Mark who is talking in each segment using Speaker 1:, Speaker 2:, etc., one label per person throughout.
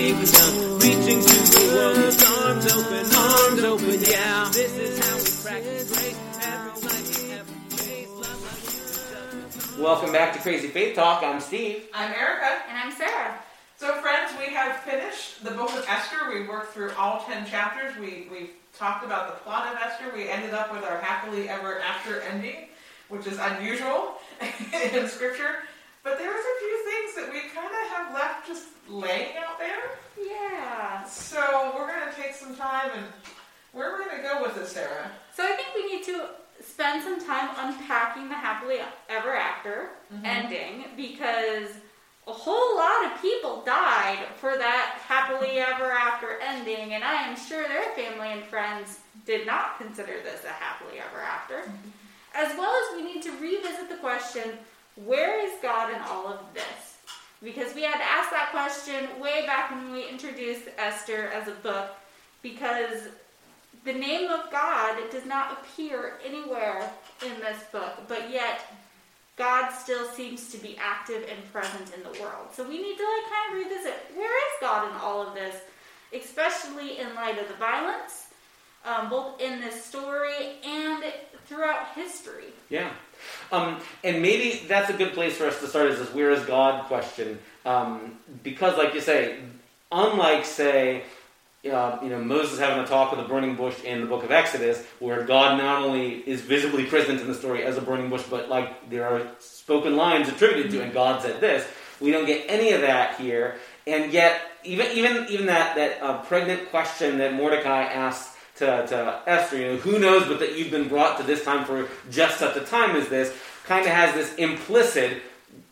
Speaker 1: with the kingdom, reaching to the world arms open, arms open. Yeah, this is how we practice grace. Every night, every day, love like you.
Speaker 2: Welcome back to Crazy Faith Talk. I'm Steve.
Speaker 3: I'm Erica.
Speaker 4: And I'm Sarah.
Speaker 3: So, friends, we have finished the book of Esther. We worked through all 10 chapters. We, we talked about the plot of Esther. We ended up with our happily ever after ending, which is unusual in Scripture. But there was a few things that we kind of have left just laying out there.
Speaker 4: Yeah.
Speaker 3: So, we're going to take some time and where are we going to go with this, Sarah?
Speaker 4: So I think we need to spend some time unpacking the happily ever after
Speaker 3: Mhm.
Speaker 4: ending because a whole lot of people died for that happily ever after ending, and I am sure their family and friends did not consider this a happily ever after. As well as we need to revisit the question where is God in all of this? Because we had to ask that question way back when we introduced Esther as a book, because the name of God does not appear anywhere in this book, but yet God still seems to be active and present in the world. So we need to like kind of revisit where is God in all of this, especially in light of the violence, um, both in this story and throughout history.
Speaker 2: Yeah. Um, and maybe that's a good place for us to start is this where is God question. Um, because, like you say, unlike, say, uh, you know, Moses having a talk with a burning bush in the book of Exodus, where God not only is visibly present in the story as a burning bush, but like there are spoken lines attributed to, and God said this. We don't get any of that here, and yet even even even that that uh, pregnant question that Mordecai asks to, to Esther, you know, who knows but that you've been brought to this time for just such a time as this, kind of has this implicit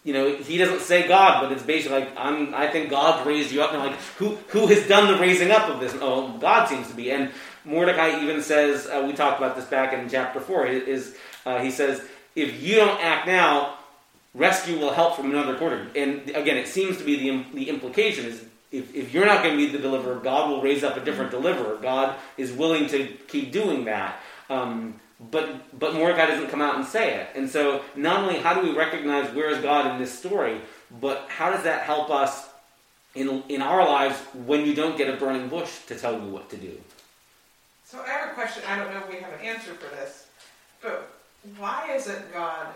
Speaker 2: you know, he doesn't say God, but it's basically like I'm. I think God raised you up. And like, who who has done the raising up of this? Oh, God seems to be. And Mordecai even says, uh, we talked about this back in chapter four. Is uh, he says, if you don't act now, rescue will help from another quarter. And again, it seems to be the the implication is. If, if you're not going to be the deliverer, God will raise up a different deliverer. God is willing to keep doing that. Um, but but Mordecai doesn't come out and say it. And so not only how do we recognize where is God in this story, but how does that help us in in our lives when you don't get a burning bush to tell you what to do?
Speaker 3: So, I have a question. I don't know if we have an answer for this, but why isn't God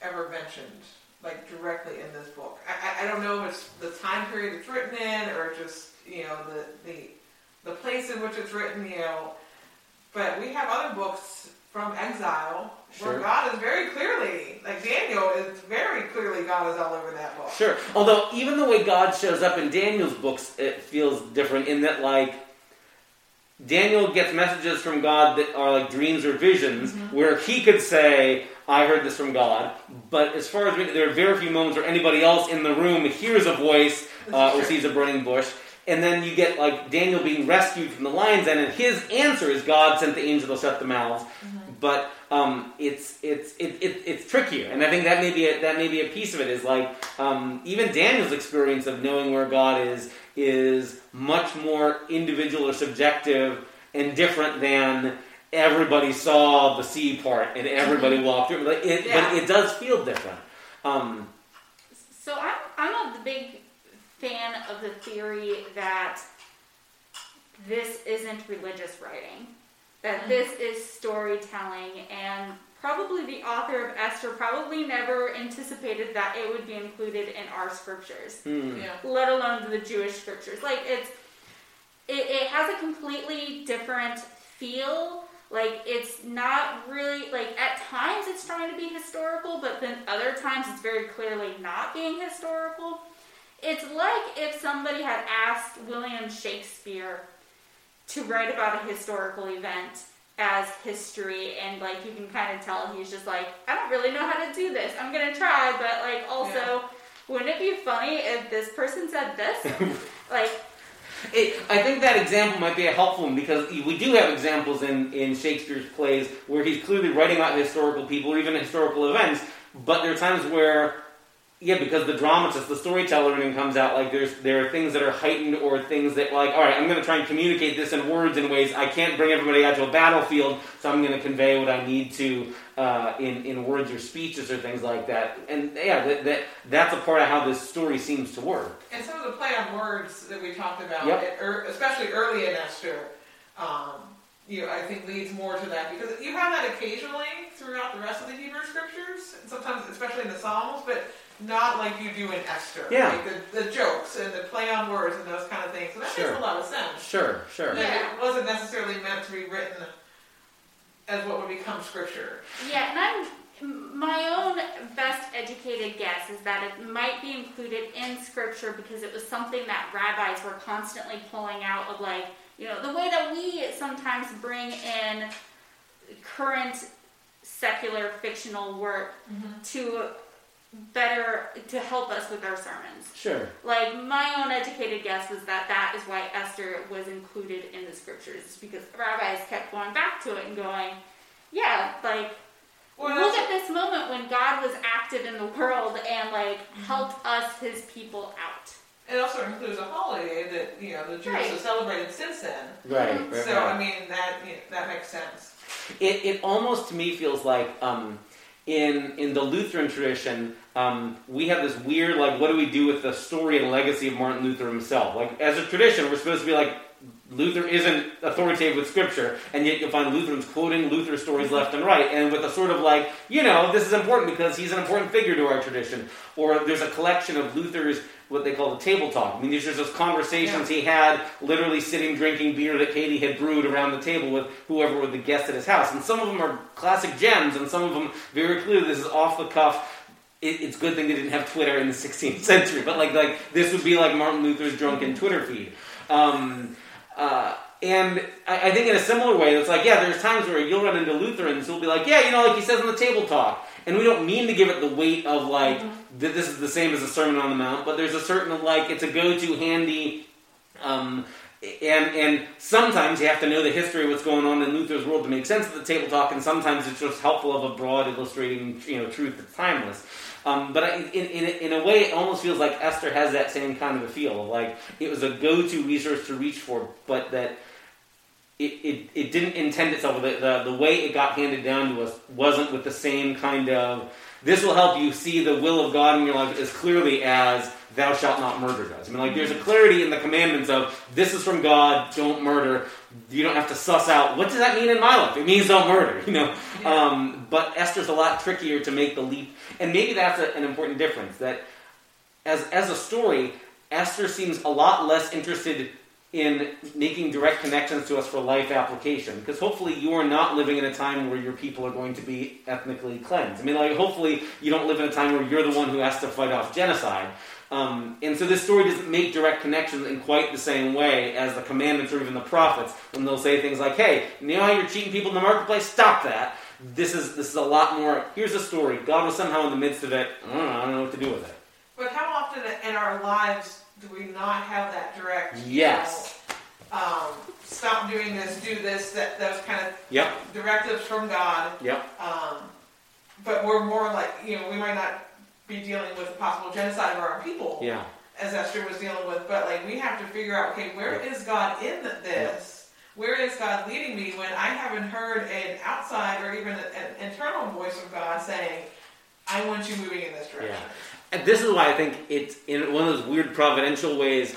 Speaker 3: ever mentioned, like directly in this book? I, I, I don't know if it's the time period it's written in, or just you know the the the place in which it's written. You know, but we have other books from exile
Speaker 2: Sure.
Speaker 3: where God is very clearly, like Daniel is very clearly God is all over that book.
Speaker 2: Sure. Although even the way God shows up in Daniel's books, it feels different in that like Daniel gets messages from God that are like dreams or visions, where he could say, "I heard this from God." But as far as we, there are very few moments where anybody else in the room hears a voice uh, or sees a burning bush. And then you get like Daniel being rescued from the lion's den, and his answer is God sent the angel to shut the mouths. But um, it's it's it, it, it's trickier, and I think that may be a, that may be a piece of it. Is like um, even Daniel's experience of knowing where God is is much more individual or subjective and different than everybody saw the sea part and everybody walked through. But it,
Speaker 3: Yeah.
Speaker 2: but it does feel different. Um,
Speaker 4: So I'm I'm a big fan of the theory that this isn't religious writing, that this is storytelling, and probably the author of Esther probably never anticipated that it would be included in our scriptures
Speaker 2: hmm.
Speaker 3: Yeah.
Speaker 4: let alone the Jewish scriptures. Like it's it, it has a completely different feel. Like it's not really like at times it's trying to be historical, but then other times it's very clearly not being historical. It's like if somebody had asked William Shakespeare to write about a historical event as history and like you can kind of tell he's just like I don't really know how to do this. I'm going to try, but like also wouldn't it be funny if this person said this? like,
Speaker 2: It, I think that example might be a helpful one because we do have examples in, in Shakespeare's plays where he's clearly writing about historical people or even historical events, but there are times where Yeah, because the dramatist, the storyteller, when it comes out, like there's there are things that are heightened or things that like, all right, I'm going to try and communicate this in words in ways I can't bring everybody out to a battlefield, so I'm going to convey what I need to uh, in in words or speeches or things like that. And yeah, that, that that's a part of how this story seems to work.
Speaker 3: And some of the play on words that we talked about,
Speaker 2: Yep.
Speaker 3: or especially early in Esther, um, you know, I think leads more to that because you have that occasionally throughout the rest of the Hebrew scriptures, and sometimes especially in the Psalms, but not like you do in Esther.
Speaker 2: Yeah.
Speaker 3: Like the, the jokes and the play on words and those kind of things. So that
Speaker 2: Sure.
Speaker 3: makes a lot of sense.
Speaker 2: Sure, sure.
Speaker 3: That
Speaker 4: Yeah.
Speaker 3: it wasn't necessarily meant to be written as what would become scripture.
Speaker 4: Yeah, and I'm my own best educated guess is that it might be included in scripture because it was something that rabbis were constantly pulling out of like, you know, the way that we sometimes bring in current secular fictional work mm-hmm. to better to help us with our sermons.
Speaker 2: Sure.
Speaker 4: Like my own educated guess is that that is why Esther was included in the scriptures, is because rabbis kept going back to it and going, yeah, like
Speaker 3: Well,
Speaker 4: look at this moment when God was active in the world and like
Speaker 3: Mm-hmm.
Speaker 4: helped us, His people, out.
Speaker 3: It also includes a holiday that you know the Jews
Speaker 4: Right.
Speaker 3: have celebrated since then.
Speaker 2: Right. right,
Speaker 3: So
Speaker 2: right.
Speaker 3: I mean that you know, that makes sense.
Speaker 2: It, it almost to me feels like um, in in the Lutheran tradition, um, we have this weird like, what do we do with the story and legacy of Martin Luther himself? Like as a tradition, we're supposed to be like. Luther isn't authoritative with scripture, and yet you'll find Lutherans quoting Luther stories left and right, and with a sort of like, you know, this is important because he's an important figure to our tradition. Or there's a collection of Luther's what they call the table talk. I mean, these are just conversations he had, literally sitting drinking beer that Katie had brewed around the table with whoever were the guests at his house. And some of them are classic gems, and some of them very clearly this is off the cuff. It's a good thing they didn't have Twitter in the 16th century, but like like this would be like Martin Luther's drunken Twitter feed. Um, uh, and I, I think in a similar way, it's like, yeah, there's times where you'll run into Lutherans who'll be like, yeah, you know, like he says in the table talk. And we don't mean to give it the weight of like, that this is the same as a Sermon on the Mount, but there's a certain, like, it's a go to handy. Um, and and sometimes you have to know the history of what's going on in Luther's world to make sense of the table talk, and sometimes it's just helpful of a broad illustrating you know truth that's timeless. Um, but I, in, in, in a way, it almost feels like Esther has that same kind of a feel. Like it was a go-to resource to reach for, but that it, it, it didn't intend itself. The, the, the way it got handed down to us wasn't with the same kind of, this will help you see the will of God in your life as clearly as thou shalt not murder does. I mean, like, there's a clarity in the commandments of this is from God, don't murder. You don't have to suss out, what does that mean in my life? It means don't murder, you know? Um, but Esther's a lot trickier to make the leap. And maybe that's a, an important difference, that as, as a story, Esther seems a lot less interested in making direct connections to us for life application. Because hopefully you are not living in a time where your people are going to be ethnically cleansed. I mean, like, hopefully you don't live in a time where you're the one who has to fight off genocide. Um, and so this story doesn't make direct connections in quite the same way as the commandments or even the prophets when they'll say things like, hey, you know how you're cheating people in the marketplace? Stop that. This is, this is a lot more, here's a story. God was somehow in the midst of it. I don't know, I don't know what to do with it.
Speaker 3: But how often in our lives do we not have that direct?
Speaker 2: Yes.
Speaker 3: Um, stop doing this, do this, that those kind of
Speaker 2: Yep,
Speaker 3: directives from God.
Speaker 2: yep.
Speaker 3: Um, but we're more like, you know, we might not be dealing with a possible genocide of our own people,
Speaker 2: Yeah.
Speaker 3: as Esther was dealing with, but like we have to figure out, okay, where is God in this? Where is God leading me when I haven't heard an outside or even an internal voice of God saying, I want you moving in this direction?
Speaker 2: And this is why I think it's in one of those weird providential ways.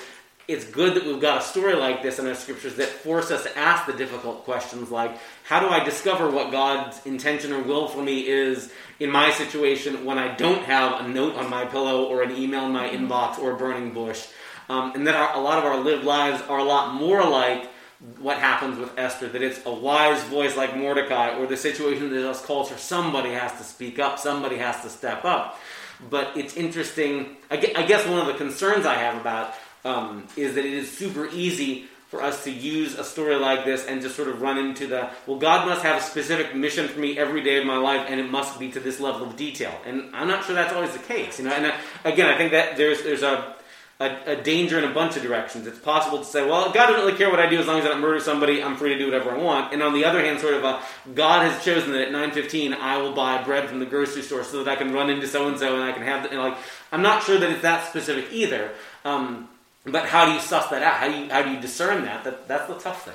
Speaker 2: It's good that we've got a story like this in our scriptures that force us to ask the difficult questions like, how do I discover what God's intention or will for me is in my situation when I don't have a note on my pillow or an email in my inbox or a burning bush? Um, and that our, a lot of our lived lives are a lot more like what happens with Esther, that it's a wise voice like Mordecai, or the situation that us calls for somebody has to speak up, somebody has to step up. But it's interesting. I I guess one of the concerns I have about um, is that it is super easy for us to use a story like this and just sort of run into the well, God must have a specific mission for me every day of my life, and it must be to this level of detail. And I'm not sure that's always the case, you know. And uh, again, I think that there's there's a a, a danger in a bunch of directions. It's possible to say, well, God doesn't really care what I do as long as I don't murder somebody. I'm free to do whatever I want. And on the other hand, sort of a God has chosen that at 9:15 I will buy bread from the grocery store so that I can run into so and so and I can have the, and like I'm not sure that it's that specific either. Um, but how do you suss that out? How do you how do you discern that? That that's the tough thing.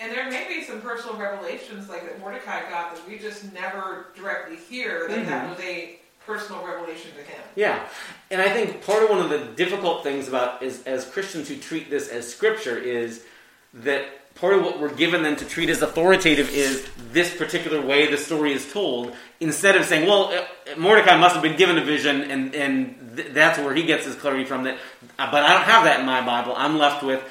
Speaker 3: And there may be some personal revelations like that Mordecai got that we just never directly hear that that
Speaker 2: Mhm.
Speaker 3: was a personal revelation to him.
Speaker 2: Yeah, and I think part of one of the difficult things about is as Christians who treat this as scripture is that part of what we're given then to treat as authoritative is this particular way the story is told, instead of saying, well, uh, Mordecai must have been given a vision, and and th- that's where he gets his clarity from. That, uh, but I don't have that in my Bible. I'm left with.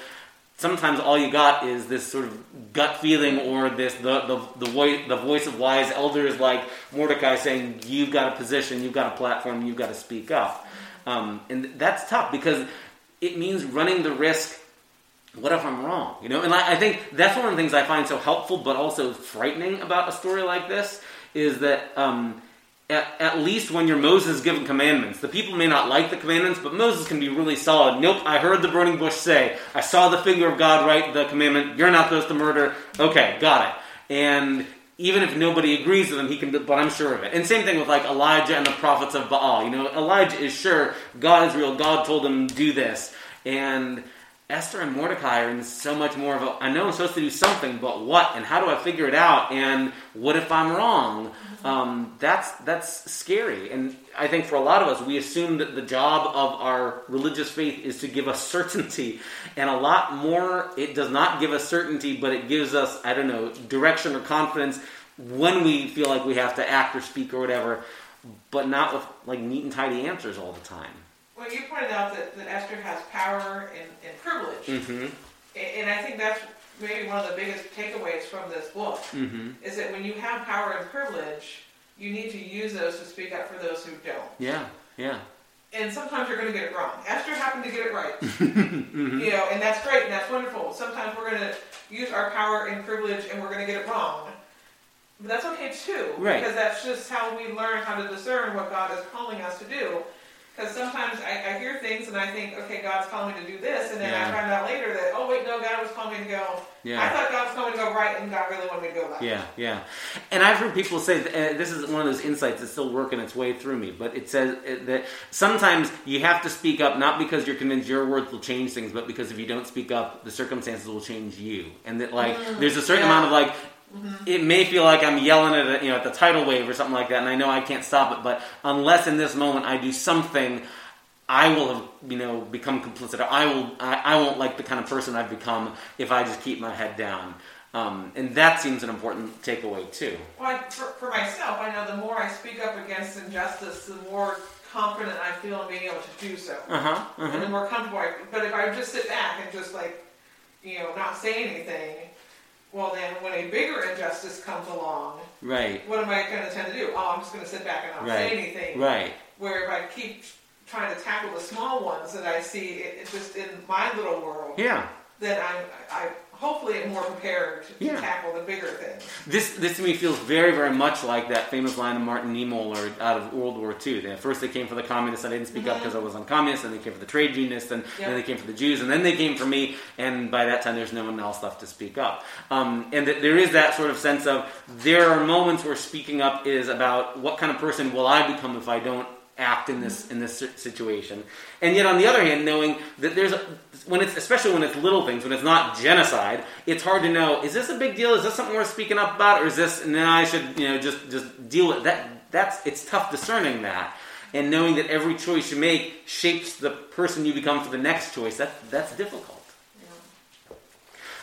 Speaker 2: Sometimes all you got is this sort of gut feeling, or this the the the voice the voice of wise elders like Mordecai saying, "You've got a position, you've got a platform, you've got to speak up," um, and that's tough because it means running the risk what if I'm wrong? You know, and I, I think that's one of the things I find so helpful, but also frightening about a story like this is that um, at, at least when you're Moses given commandments, the people may not like the commandments, but Moses can be really solid. Nope, I heard the burning bush say, I saw the finger of God write the commandment, you're not supposed to murder. Okay, got it. And even if nobody agrees with him, he can, but I'm sure of it. And same thing with like Elijah and the prophets of Baal. You know, Elijah is sure God is real, God told him do this. And Esther and Mordecai are in so much more of a I know I'm supposed to do something, but what and how do I figure it out? And what if I'm wrong? Um, that's that's scary. And I think for a lot of us, we assume that the job of our religious faith is to give us certainty, and a lot more. It does not give us certainty, but it gives us I don't know direction or confidence when we feel like we have to act or speak or whatever, but not with like neat and tidy answers all the time.
Speaker 3: Well, you pointed out that, that Esther has power and, and privilege.
Speaker 2: Mm-hmm.
Speaker 3: And I think that's maybe one of the biggest takeaways from this book
Speaker 2: Mm-hmm.
Speaker 3: is that when you have power and privilege, you need to use those to speak up for those who don't.
Speaker 2: Yeah. Yeah.
Speaker 3: And sometimes you're going to get it wrong. Esther happened to get it right.
Speaker 2: Mm-hmm.
Speaker 3: You know, and that's great and that's wonderful. Sometimes we're going to use our power and privilege and we're going to get it wrong. But that's okay too.
Speaker 2: Right.
Speaker 3: Because that's just how we learn how to discern what God is calling us to do. Because sometimes I, I hear things and I think, okay, God's calling me to do this, and then
Speaker 2: Yeah.
Speaker 3: I find out later that, oh wait, no, God was calling me to go.
Speaker 2: Yeah.
Speaker 3: I thought God was calling me to go right, and God really wanted me to go left.
Speaker 2: Yeah, yeah. And I've heard people say that, uh, this is one of those insights that's still working its way through me. But it says uh, that sometimes you have to speak up, not because you're convinced your words will change things, but because if you don't speak up, the circumstances will change you. And that like there's a certain
Speaker 3: yeah.
Speaker 2: amount of like. It may feel like I'm yelling at a, you know at the tidal wave or something like that, and I know I can't stop it. But unless in this moment I do something, I will have you know become complicit. I will I, I won't like the kind of person I've become if I just keep my head down. Um, and that seems an important takeaway too.
Speaker 3: Well, I, for, for myself, I know the more I speak up against injustice, the more confident I feel in being able to do so.
Speaker 2: Uh huh.
Speaker 3: and the more comfortable I But if I just sit back and just like, you know, not say anything, well then when a bigger injustice comes along,
Speaker 2: Right.
Speaker 3: what am I going to tend to do? Oh, I'm just going to sit back and not
Speaker 2: Right.
Speaker 3: say anything.
Speaker 2: Right.
Speaker 3: Where if I keep trying to tackle the small ones that I see it, it just in my little world,
Speaker 2: Yeah.
Speaker 3: Then I'm I hopefully am more prepared to
Speaker 2: Yeah.
Speaker 3: tackle the bigger things.
Speaker 2: This this to me feels very very much like that famous line of Martin Niemöller out of World War II. They- First they came for the communists, I didn't speak up because I was on communist, and they came for the trade unionists, and
Speaker 3: Yeah.
Speaker 2: then they came for the Jews, and then they came for me. And by that time, there's no one else left to speak up. Um, and that there is that sort of sense of there are moments where speaking up is about what kind of person will I become if I don't act in this in this situation. And yet, on the other hand, knowing that there's when it's especially when it's little things, when it's not genocide, it's hard to know is this a big deal? Is this something worth speaking up about, or is this no? I should you know just just deal with that. That's it's tough discerning that. And knowing that every choice you make shapes the person you become for the next choice, that, that's difficult.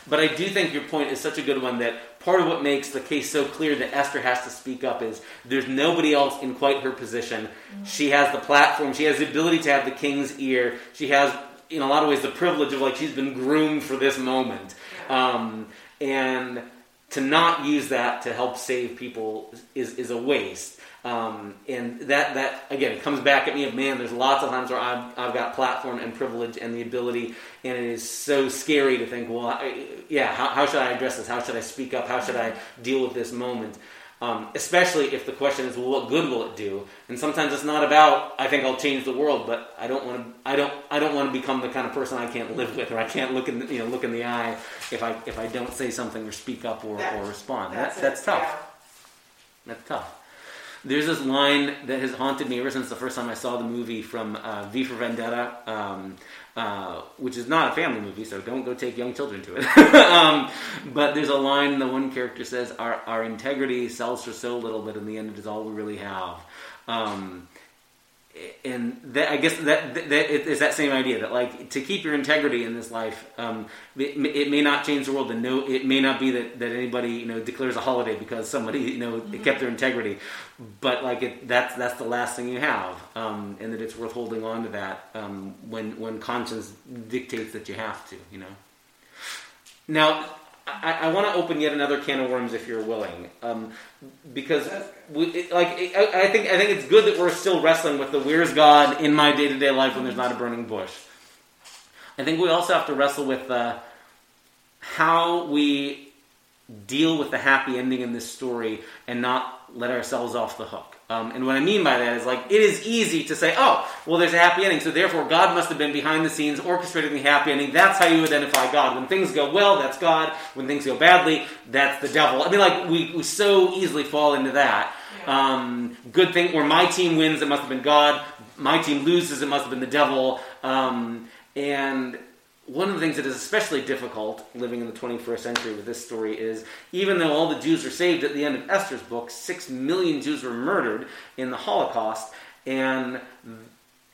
Speaker 2: But I do think your point is such a good one that part of what makes the case so clear that Esther has to speak up is there's nobody else in quite her position. She has the platform, she has the ability to have the king's ear, she has, in a lot of ways, the privilege of like she's been groomed for this moment. Um, and to not use that to help save people is, is a waste. Um, and that, that again comes back at me of man. There's lots of times where I've, I've got platform and privilege and the ability, and it is so scary to think, well, I, yeah, how, how should I address this? How should I speak up? How should I deal with this moment? Um, especially if the question is, well, what good will it do? And sometimes it's not about, I think I'll change the world, but I don't want to, I don't, I don't want to become the kind of person I can't live with, or I can't look in, the, you know, look in the eye if I, if I don't say something or speak up or,
Speaker 3: That-
Speaker 2: or respond.
Speaker 3: That's
Speaker 2: That's, that's tough. That's tough. There's this line that has haunted me ever since the first time I saw the movie from uh, V for Vendetta, um, uh, which is not a family movie, so don't go take young children to it. um, but there's a line the one character says, "Our our integrity sells for so little, but in the end, it is all we really have." Um, and that, I guess that, that, that it- it's that same idea that like to keep your integrity in this life, um, it, may- it may not change the world, and no, it may not be that, that anybody you know declares a holiday because somebody you know kept their integrity, but like it, that's that's the last thing you have, um, and that it's worth holding on to that um, when when conscience dictates that you have to, you know. Now, I, I want to open yet another can of worms if you're willing, um, because we, it, like I, I think I think it's good that we're still wrestling with the where's God in my day to day life when there's not a burning bush. I think we also have to wrestle with uh, how we deal with the happy ending in this story and not let ourselves off the hook. Um, and what I mean by that is like it is easy to say, oh, well, there's a happy ending, so therefore God must have been behind the scenes orchestrating the happy ending. That's how you identify God. When things go well, that's God. When things go badly, that's the devil. I mean, like we, we so easily fall into that. Um, good thing, or my team wins, it must have been God. My team loses, it must have been the devil. Um, and one of the things that is especially difficult living in the 21st century with this story is even though all the Jews are saved at the end of Esther's book, six million Jews were murdered in the Holocaust. And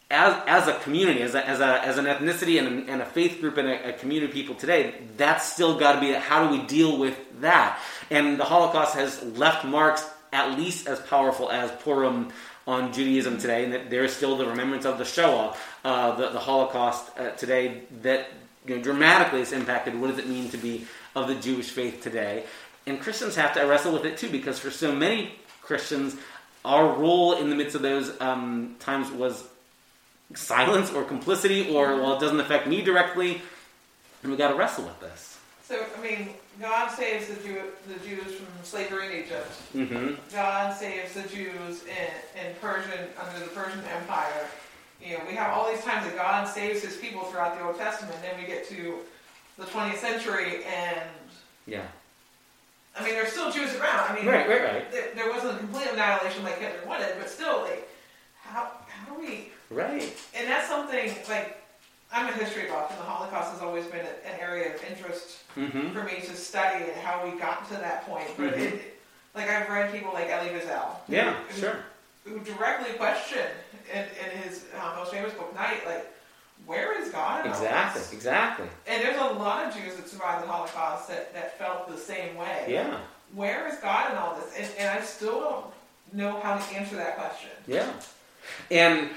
Speaker 2: as, as a community, as, a, as, a, as an ethnicity and a, and a faith group and a, a community of people today, that's still got to be how do we deal with that? And the Holocaust has left marks at least as powerful as Purim on Judaism today, and that there is still the remembrance of the Shoah, uh, the, the Holocaust uh, today, that you know, dramatically has impacted what does it mean to be of the Jewish faith today. And Christians have to wrestle with it too, because for so many Christians, our role in the midst of those um, times was silence or complicity, or well, it doesn't affect me directly, and we got to wrestle with this.
Speaker 3: So, I mean, God saves the, Jew, the Jews from slavery in Egypt.
Speaker 2: Mm-hmm.
Speaker 3: God saves the Jews in, in Persian under the Persian Empire. You know, we have all these times that God saves His people throughout the Old Testament. And then we get to the 20th century, and
Speaker 2: Yeah.
Speaker 3: I mean, there's still Jews around. I mean,
Speaker 2: Right, right, right.
Speaker 3: there, there wasn't a complete annihilation like Hitler wanted, but still, like, how how do we?
Speaker 2: Right.
Speaker 3: And that's something like I'm a history buff, and the Holocaust has always been an area of interest
Speaker 2: Mm-hmm.
Speaker 3: for me to study and how we got to that point. But
Speaker 2: Mhm.
Speaker 3: it, like I've read people like Elie Wiesel,
Speaker 2: Yeah,
Speaker 3: who,
Speaker 2: sure.
Speaker 3: who directly question in, in his uh, most famous book, Night, like, where is God in all
Speaker 2: Exactly,
Speaker 3: this?
Speaker 2: exactly.
Speaker 3: And there's a lot of Jews that survived the Holocaust that, that felt the same way.
Speaker 2: Yeah,
Speaker 3: Where is God in all this? And, and I still don't know how to answer that question.
Speaker 2: yeah. And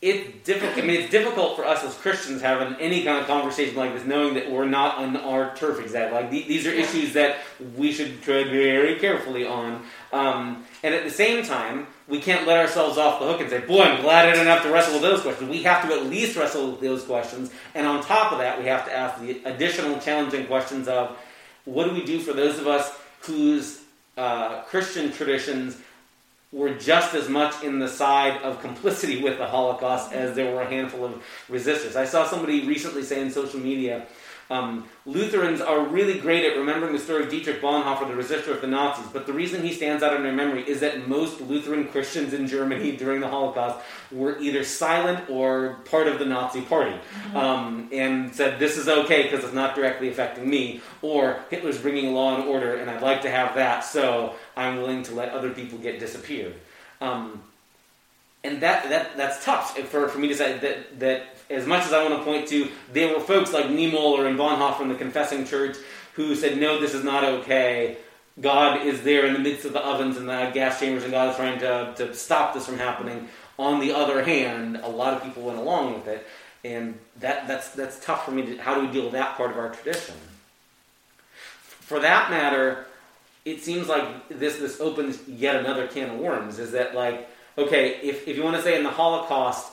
Speaker 2: it's difficult. I mean, it's difficult for us as Christians having any kind of conversation like this, knowing that we're not on our turf exactly. Like these are issues that we should tread very carefully on. Um, and at the same time, we can't let ourselves off the hook and say, "Boy, I'm glad I didn't have to wrestle with those questions." We have to at least wrestle with those questions, and on top of that, we have to ask the additional challenging questions of, "What do we do for those of us whose uh, Christian traditions?" were just as much in the side of complicity with the Holocaust as there were a handful of resistors. I saw somebody recently say in social media, um, Lutherans are really great at remembering the story of Dietrich Bonhoeffer, the resistor of the Nazis, but the reason he stands out in their memory is that most Lutheran Christians in Germany during the Holocaust were either silent or part of the Nazi party um, and said, This is okay because it's not directly affecting me, or Hitler's bringing law and order and I'd like to have that, so I'm willing to let other people get disappeared. Um, and that, that that's tough for, for me to say that, that as much as I want to point to, there were folks like Niemöller and Bonhoeffer in the Confessing Church who said, no, this is not okay. God is there in the midst of the ovens and the gas chambers, and God is trying to, to stop this from happening. On the other hand, a lot of people went along with it, and that, that's, that's tough for me to. How do we deal with that part of our tradition? For that matter, it seems like this this opens yet another can of worms. Is that like okay, if, if you want to say in the Holocaust,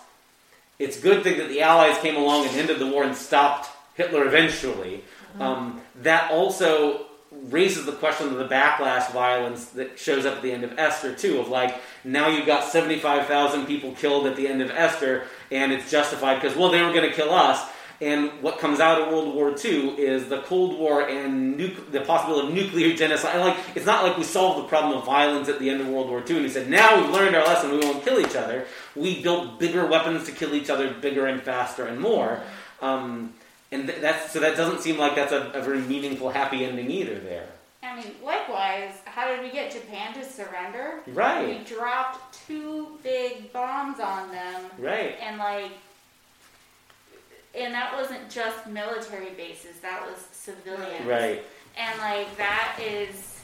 Speaker 2: it's a good thing that the Allies came along and ended the war and stopped Hitler eventually. Um, that also raises the question of the backlash violence that shows up at the end of Esther too. Of like now you've got seventy five thousand people killed at the end of Esther, and it's justified because well they were going to kill us. And what comes out of World War II is the Cold War and nuc- the possibility of nuclear genocide. Like it's not like we solved the problem of violence at the end of World War II and we said now we've learned our lesson, we won't kill each other. We built bigger weapons to kill each other, bigger and faster and more. Um, and th- that's so that doesn't seem like that's a, a very meaningful, happy ending either. There,
Speaker 4: I mean, likewise, how did we get Japan to surrender?
Speaker 2: right,
Speaker 4: We dropped two big bombs on them,
Speaker 2: right,
Speaker 4: and like, and that wasn't just military bases. That was civilians.
Speaker 2: right,
Speaker 4: And like that is,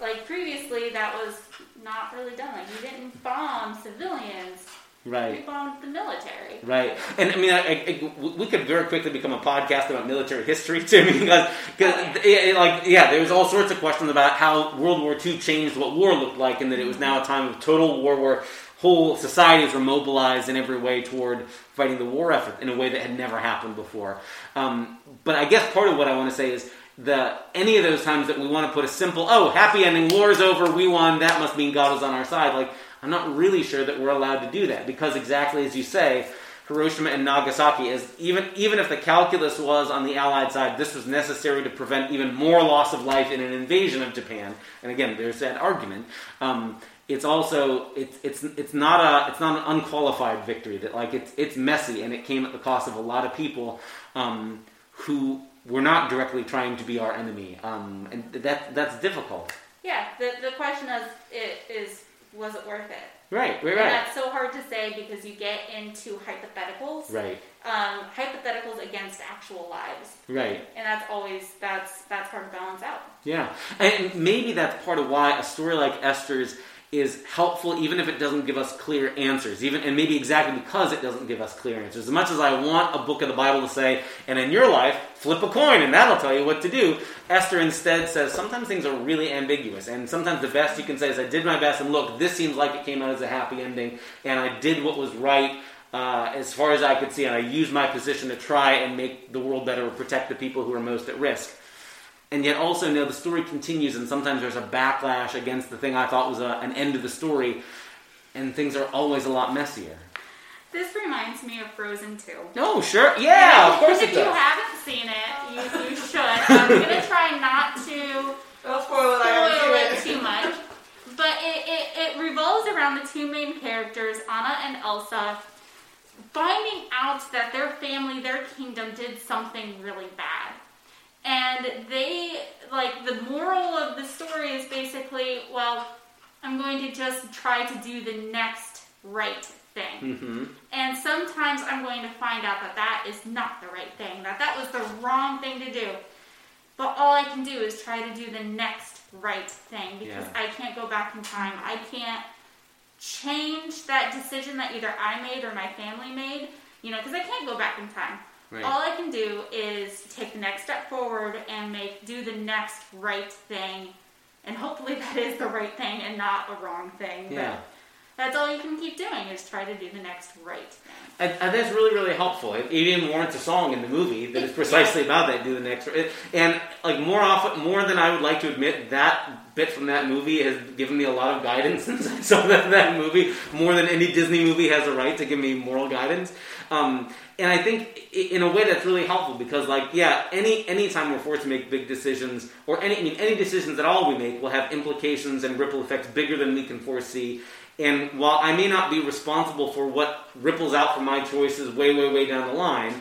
Speaker 4: like previously, that was not really done. Like you didn't bomb civilians.
Speaker 2: right.
Speaker 4: You bombed the military.
Speaker 2: Right, and I mean, I, I, we could very quickly become a podcast about military history too, because, because oh, yeah, like, yeah, there's all sorts of questions about how World War II changed what war looked like, and that it was mm-hmm. now a time of total war where whole societies were mobilized in every way toward fighting the war effort in a way that had never happened before. Um, but I guess part of what I want to say is the any of those times that we want to put a simple, oh, happy ending, war's over, we won, that must mean God is on our side. Like, I'm not really sure that we're allowed to do that because exactly as you say, Hiroshima and Nagasaki is even even if the calculus was on the Allied side, this was necessary to prevent even more loss of life in an invasion of Japan. And again, there's that argument. Um, it's also it's it's it's not a it's not an unqualified victory. That like it's it's messy and it came at the cost of a lot of people um, who were not directly trying to be our enemy, um, and that that's difficult.
Speaker 4: Yeah. The the question is, it is was it worth it?
Speaker 2: Right, right, right.
Speaker 4: And that's so hard to say because you get into hypotheticals.
Speaker 2: right,
Speaker 4: Um, hypotheticals against actual lives,
Speaker 2: right.
Speaker 4: and that's always that's that's hard to balance out.
Speaker 2: Yeah, and maybe that's part of why a story like Esther's is helpful, even if it doesn't give us clear answers. Even and maybe exactly because it doesn't give us clear answers. As much as I want a book of the Bible to say, and in your life, flip a coin and that'll tell you what to do. Esther instead says sometimes things are really ambiguous, and sometimes the best you can say is, "I did my best," and look, this seems like it came out as a happy ending, and I did what was right. Uh, as far as I could see, and I used my position to try and make the world better or protect the people who are most at risk and yet also know the story continues and sometimes there's a backlash against the thing i thought was a, an end of the story and things are always a lot messier
Speaker 4: This reminds me of Frozen 2.
Speaker 2: no sure yeah of course
Speaker 4: if
Speaker 2: it
Speaker 4: you haven't seen it, you, you should. I'm gonna try not to
Speaker 3: Don't spoil it. I haven't
Speaker 4: spoil it
Speaker 3: seen it.
Speaker 4: too much. But it, it, it revolves around the two main characters, Anna and Elsa, finding out that their family, their kingdom, did something really bad. And they, like, the moral of the story is basically, well, I'm going to just try to do the next right thing.
Speaker 2: hmm
Speaker 4: And sometimes I'm going to find out that that is not the right thing, that that was the wrong thing to do. But all I can do is try to do the next right thing because
Speaker 2: Yeah.
Speaker 4: I can't go back in time. I can't change that decision that either I made or my family made, you know, because I can't go back in time.
Speaker 2: Right
Speaker 4: All I can do is take the next step forward and make do the next right thing. And hopefully that is the right thing and not a wrong thing. But
Speaker 2: yeah
Speaker 4: that's all you can keep doing is try to do the next right thing.
Speaker 2: and, and that's really really helpful it, it even warrants a song in the movie that is precisely about that do the next it- and like more often more than i would like to admit that bit from that movie has given me a lot of guidance since i saw that, that movie more than any disney movie has a right to give me moral guidance um, and i think in a way that's really helpful because like yeah any anytime we're forced to make big decisions or any I mean, any decisions at all we make will have implications and ripple effects bigger than we can foresee and while I may not be responsible for what ripples out from my choices way, way, way down the line,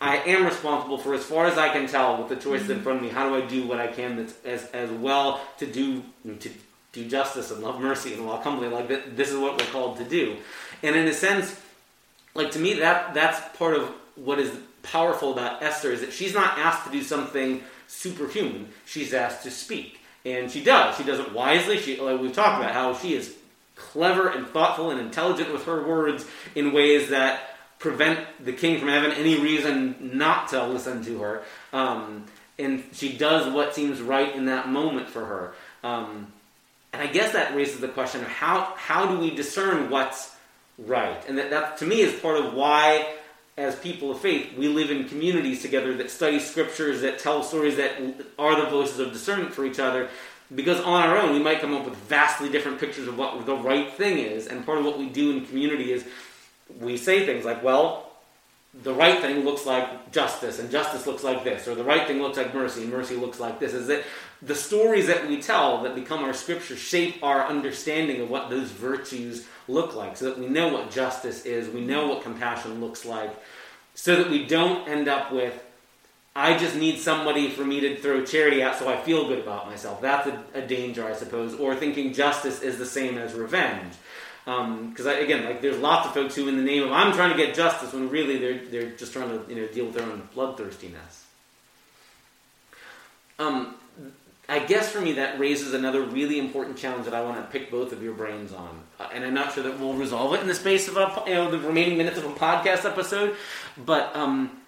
Speaker 2: I am responsible for, as far as I can tell, with the choices in front of me, how do I do what I can that's as, as well to do to do justice and love mercy and walk humbly. Like that, this is what we're called to do. And in a sense, like to me, that that's part of what is powerful about Esther is that she's not asked to do something superhuman. She's asked to speak, and she does. She does it wisely. She, like we've talked about, how she is clever and thoughtful and intelligent with her words in ways that prevent the king from having any reason not to listen to her. Um, and she does what seems right in that moment for her. Um, and I guess that raises the question of how how do we discern what's right? And that, that to me is part of why as people of faith, we live in communities together that study scriptures, that tell stories that are the voices of discernment for each other. Because on our own, we might come up with vastly different pictures of what the right thing is. And part of what we do in community is we say things like, well, the right thing looks like justice, and justice looks like this, or the right thing looks like mercy, and mercy looks like this. Is that the stories that we tell that become our scripture shape our understanding of what those virtues look like, so that we know what justice is, we know what compassion looks like, so that we don't end up with, I just need somebody for me to throw charity at so I feel good about myself. That's a, a danger, I suppose, or thinking justice is the same as revenge. Because um, again, like there's lots of folks who, in the name of I'm trying to get justice, when really they're they're just trying to you know deal with their own bloodthirstiness. Um, I guess for me that raises another really important challenge that I want to pick both of your brains on, uh, and I'm not sure that we'll resolve it in the space of a, you know the remaining minutes of a podcast episode, but. Um,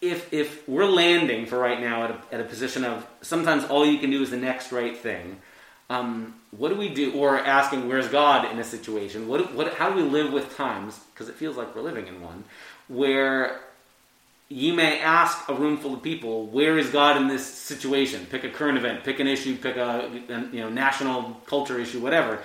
Speaker 2: if, if we're landing for right now at a, at a position of sometimes all you can do is the next right thing, um, what do we do? Or asking, where's God in a situation? What, what, how do we live with times, because it feels like we're living in one, where you may ask a room full of people, where is God in this situation? Pick a current event, pick an issue, pick a you know, national culture issue, whatever.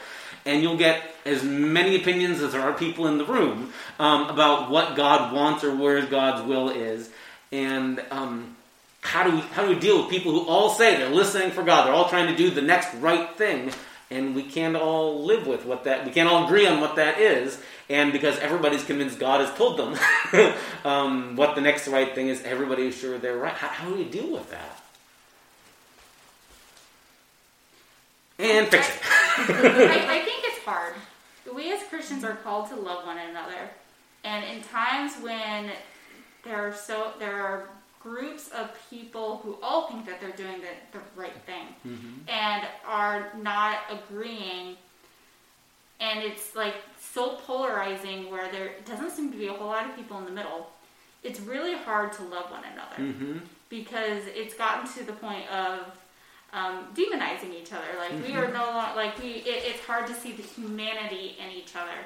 Speaker 2: And you'll get as many opinions as there are people in the room um, about what God wants or where God's will is. And um, how do we how do we deal with people who all say they're listening for God? They're all trying to do the next right thing, and we can't all live with what that. We can't all agree on what that is, and because everybody's convinced God has told them um, what the next right thing is, everybody is sure they're right. How, how do you deal with that? And fix it.
Speaker 4: I, I think it's hard. We as Christians are called to love one another, and in times when there are so there are groups of people who all think that they're doing the, the right thing
Speaker 2: Mm-hmm.
Speaker 4: and are not agreeing and it's like so polarizing where there doesn't seem to be a whole lot of people in the middle it's really hard to love one another
Speaker 2: Mm-hmm.
Speaker 4: because it's gotten to the point of um, demonizing each other. Like we are no longer like we. It, it's hard to see the humanity in each other,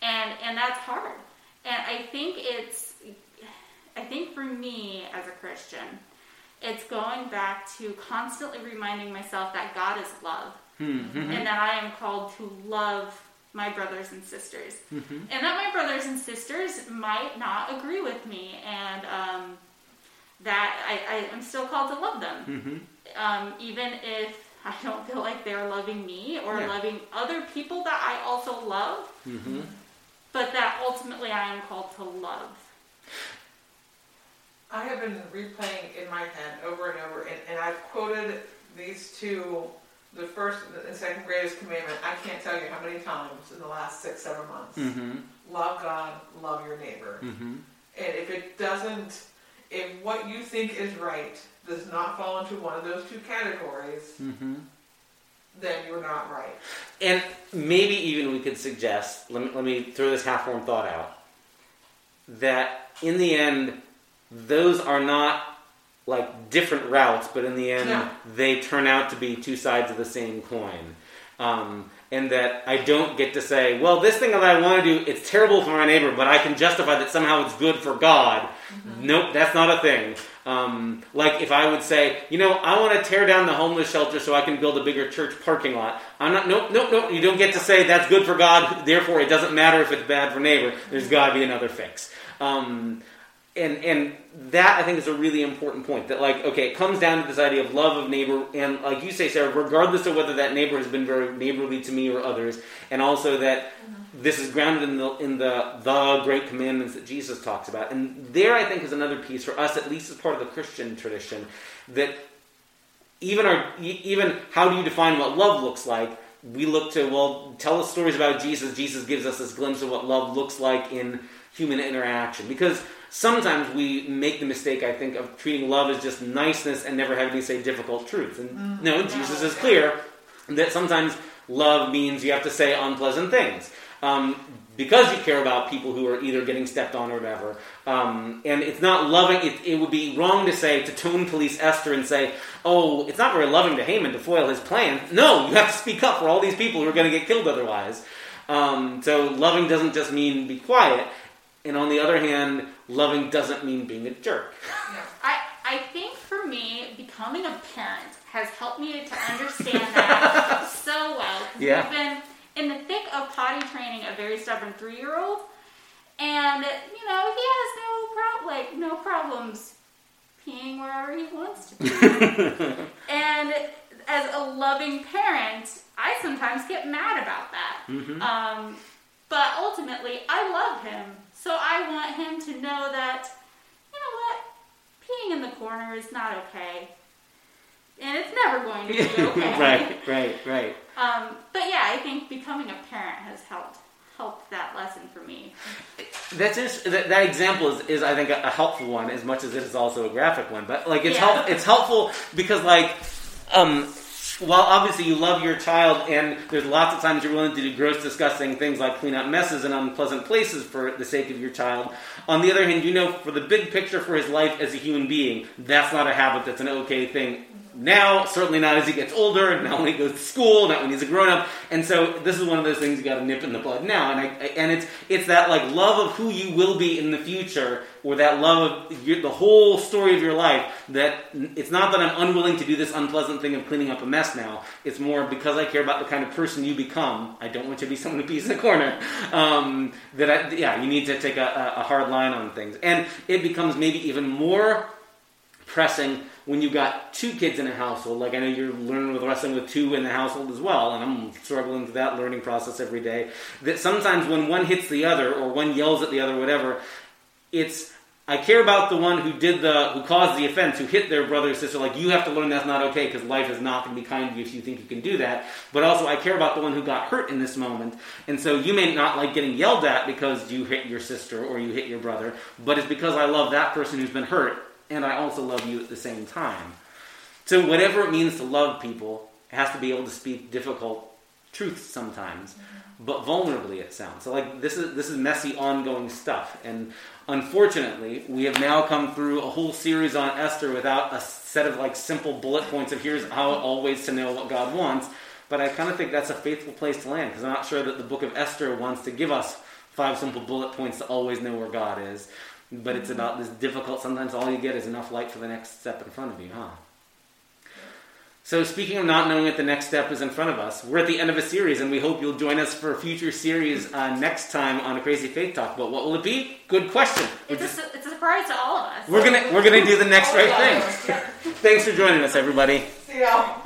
Speaker 4: and and that's hard. And I think it's. I think for me as a Christian, it's going back to constantly reminding myself that God is love,
Speaker 2: Mm-hmm.
Speaker 4: and that I am called to love my brothers and sisters,
Speaker 2: Mm-hmm.
Speaker 4: and that my brothers and sisters might not agree with me, and um, that I, I am still called to love them
Speaker 2: Mm-hmm.
Speaker 4: um, even if I don't feel like they're loving me or
Speaker 2: Yeah.
Speaker 4: loving other people that I also love,
Speaker 2: Mm-hmm.
Speaker 4: but that ultimately I am called to love.
Speaker 3: I have been replaying in my head over and over, and, and I've quoted these two, the first and second greatest commandment. I can't tell you how many times in the last six, seven months.
Speaker 2: Mm-hmm.
Speaker 3: Love God, love your neighbor.
Speaker 2: Mm-hmm.
Speaker 3: And if it doesn't, if what you think is right does not fall into one of those two categories,
Speaker 2: Mm-hmm.
Speaker 3: then you're not right.
Speaker 2: And maybe even we could suggest, let me, let me throw this half formed thought out, that in the end, those are not like different routes, but in the end,
Speaker 3: No.
Speaker 2: they turn out to be two sides of the same coin. Um, and that I don't get to say, well, this thing that I want to do, it's terrible for my neighbor, but I can justify that somehow it's good for God. Nope, that's not a thing. Um, like if I would say, you know, I want to tear down the homeless shelter so I can build a bigger church parking lot. I'm not. Nope, nope, nope. You don't get to say that's good for God. Therefore, it doesn't matter if it's bad for neighbor. There's got to be another fix. Um, and and that I think is a really important point. That like, okay, it comes down to this idea of love of neighbor, and like you say, Sarah, regardless of whether that neighbor has been very neighborly to me or others, and also that this is grounded in the in the the great commandments that Jesus talks about. And there, I think, is another piece for us, at least as part of the Christian tradition, that even our even how do you define what love looks like? We look to well, tell us stories about Jesus. Jesus gives us this glimpse of what love looks like in human interaction because sometimes we make the mistake, I think, of treating love as just niceness and never having to say difficult truths. And no, Jesus is clear that sometimes love means you have to say unpleasant things. Um, because you care about people who are either getting stepped on or whatever. Um, and it's not loving, it, it would be wrong to say, to tone police Esther and say, oh, it's not very loving to Haman to foil his plan. No, you have to speak up for all these people who are going to get killed otherwise. Um, so loving doesn't just mean be quiet. And on the other hand, loving doesn't mean being a jerk.
Speaker 4: I, I think for me, becoming a parent has helped me to understand that so well.
Speaker 2: Yeah.
Speaker 4: We've been in the thick of potty training a very stubborn three year old, and you know he has no prob- like no problems peeing wherever he wants to pee. and as a loving parent, I sometimes get mad about that.
Speaker 2: Mhm.
Speaker 4: Um, but ultimately, I love him, so I want him to know that you know what, peeing in the corner is not okay, and it's never going to be okay.
Speaker 2: right, right, right.
Speaker 4: Um, but yeah, I think becoming a parent has helped helped that lesson for me.
Speaker 2: That's just, that, that example is, is I think a, a helpful one as much as it is also a graphic one. But like it's
Speaker 4: Yeah.
Speaker 2: help, it's helpful because like um, while obviously you love your child and there's lots of times you're willing to do gross disgusting things like clean up messes and unpleasant places for the sake of your child. On the other hand, you know for the big picture for his life as a human being, that's not a habit that's an okay thing. Now, certainly not as he gets older, not when he goes to school, not when he's a grown up. And so this is one of those things you got to nip in the bud now. And I, and it's it's that like love of who you will be in the future, or that love of your, the whole story of your life. That it's not that I'm unwilling to do this unpleasant thing of cleaning up a mess now. It's more because I care about the kind of person you become. I don't want you to be someone who pees in the corner. Um, that I, yeah, you need to take a, a a hard line on things, and it becomes maybe even more pressing when you've got two kids in a household. Like I know you're learning with wrestling with two in the household as well, and I'm struggling through that learning process every day. That sometimes when one hits the other or one yells at the other, whatever, it's I care about the one who did the who caused the offense, who hit their brother or sister. Like you have to learn that's not okay because life is not going to be kind to you if you think you can do that. But also, I care about the one who got hurt in this moment, and so you may not like getting yelled at because you hit your sister or you hit your brother, but it's because I love that person who's been hurt, and I also love you at the same time. So whatever it means to love people, it has to be able to speak difficult truths sometimes, mm-hmm. but vulnerably it sounds. So like this is this is messy, ongoing stuff, and unfortunately, we have now come through a whole series on Esther without a set of like simple bullet points of here's how always to know what God wants. But I kind of think that's a faithful place to land because I'm not sure that the book of Esther wants to give us five simple bullet points to always know where God is. But it's about this difficult. Sometimes all you get is enough light for the next step in front of you, huh? So, speaking of not knowing what the next step is in front of us, we're at the end of a series, and we hope you'll join us for a future series uh, next time on a Crazy Faith Talk. But what will it be? Good question.
Speaker 4: It's a, su- it's a surprise to all of us.
Speaker 2: we're gonna we're gonna do the next right thing. Thanks for joining us, everybody.
Speaker 3: See y'all.